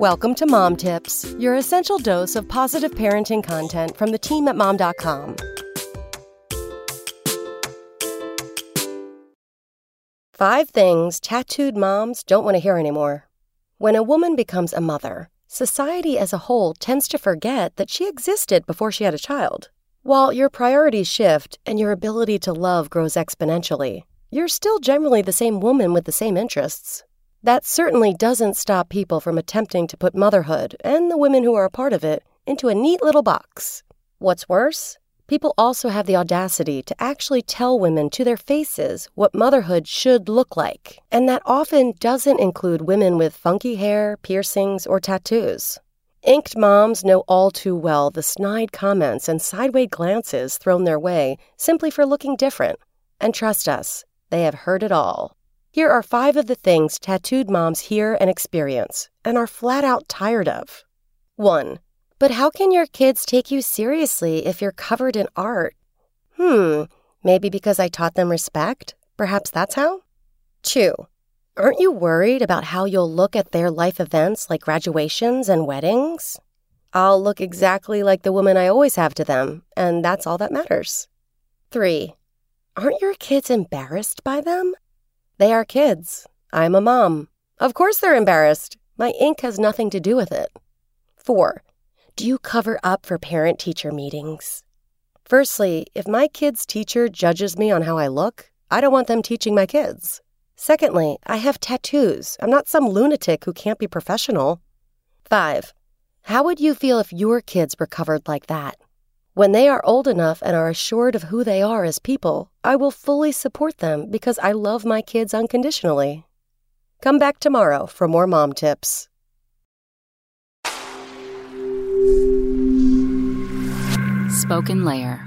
Welcome to Mom Tips, your essential dose of positive parenting content from the team at mom.com. Five things tattooed moms don't want to hear anymore. When a woman becomes a mother, society as a whole tends to forget that she existed before she had a child. While your priorities shift and your ability to love grows exponentially, you're still generally the same woman with the same interests. That certainly doesn't stop people from attempting to put motherhood and the women who are a part of it into a neat little box. What's worse, people also have the audacity to actually tell women to their faces what motherhood should look like. And that often doesn't include women with funky hair, piercings, or tattoos. Inked moms know all too well the snide comments and sideways glances thrown their way simply for looking different. And trust us, they have heard it all. Here are five of the things tattooed moms hear and experience and are flat out tired of. 1. But how can your kids take you seriously if you're covered in art? Hmm, maybe because I taught them respect? Perhaps that's how? 2. Aren't you worried about how you'll look at their life events like graduations and weddings? I'll look exactly like the woman I always have to them, and that's all that matters. 3. Aren't your kids embarrassed by them? They are kids. I'm a mom. Of course they're embarrassed. My ink has nothing to do with it. 4. Do you cover up for parent teacher meetings? Firstly, if my kid's teacher judges me on how I look, I don't want them teaching my kids. Secondly, I have tattoos. I'm not some lunatic who can't be professional. 5. How would you feel if your kids were covered like that? When they are old enough and are assured of who they are as people, I will fully support them because I love my kids unconditionally. Come back tomorrow for more mom tips. SpokenLayer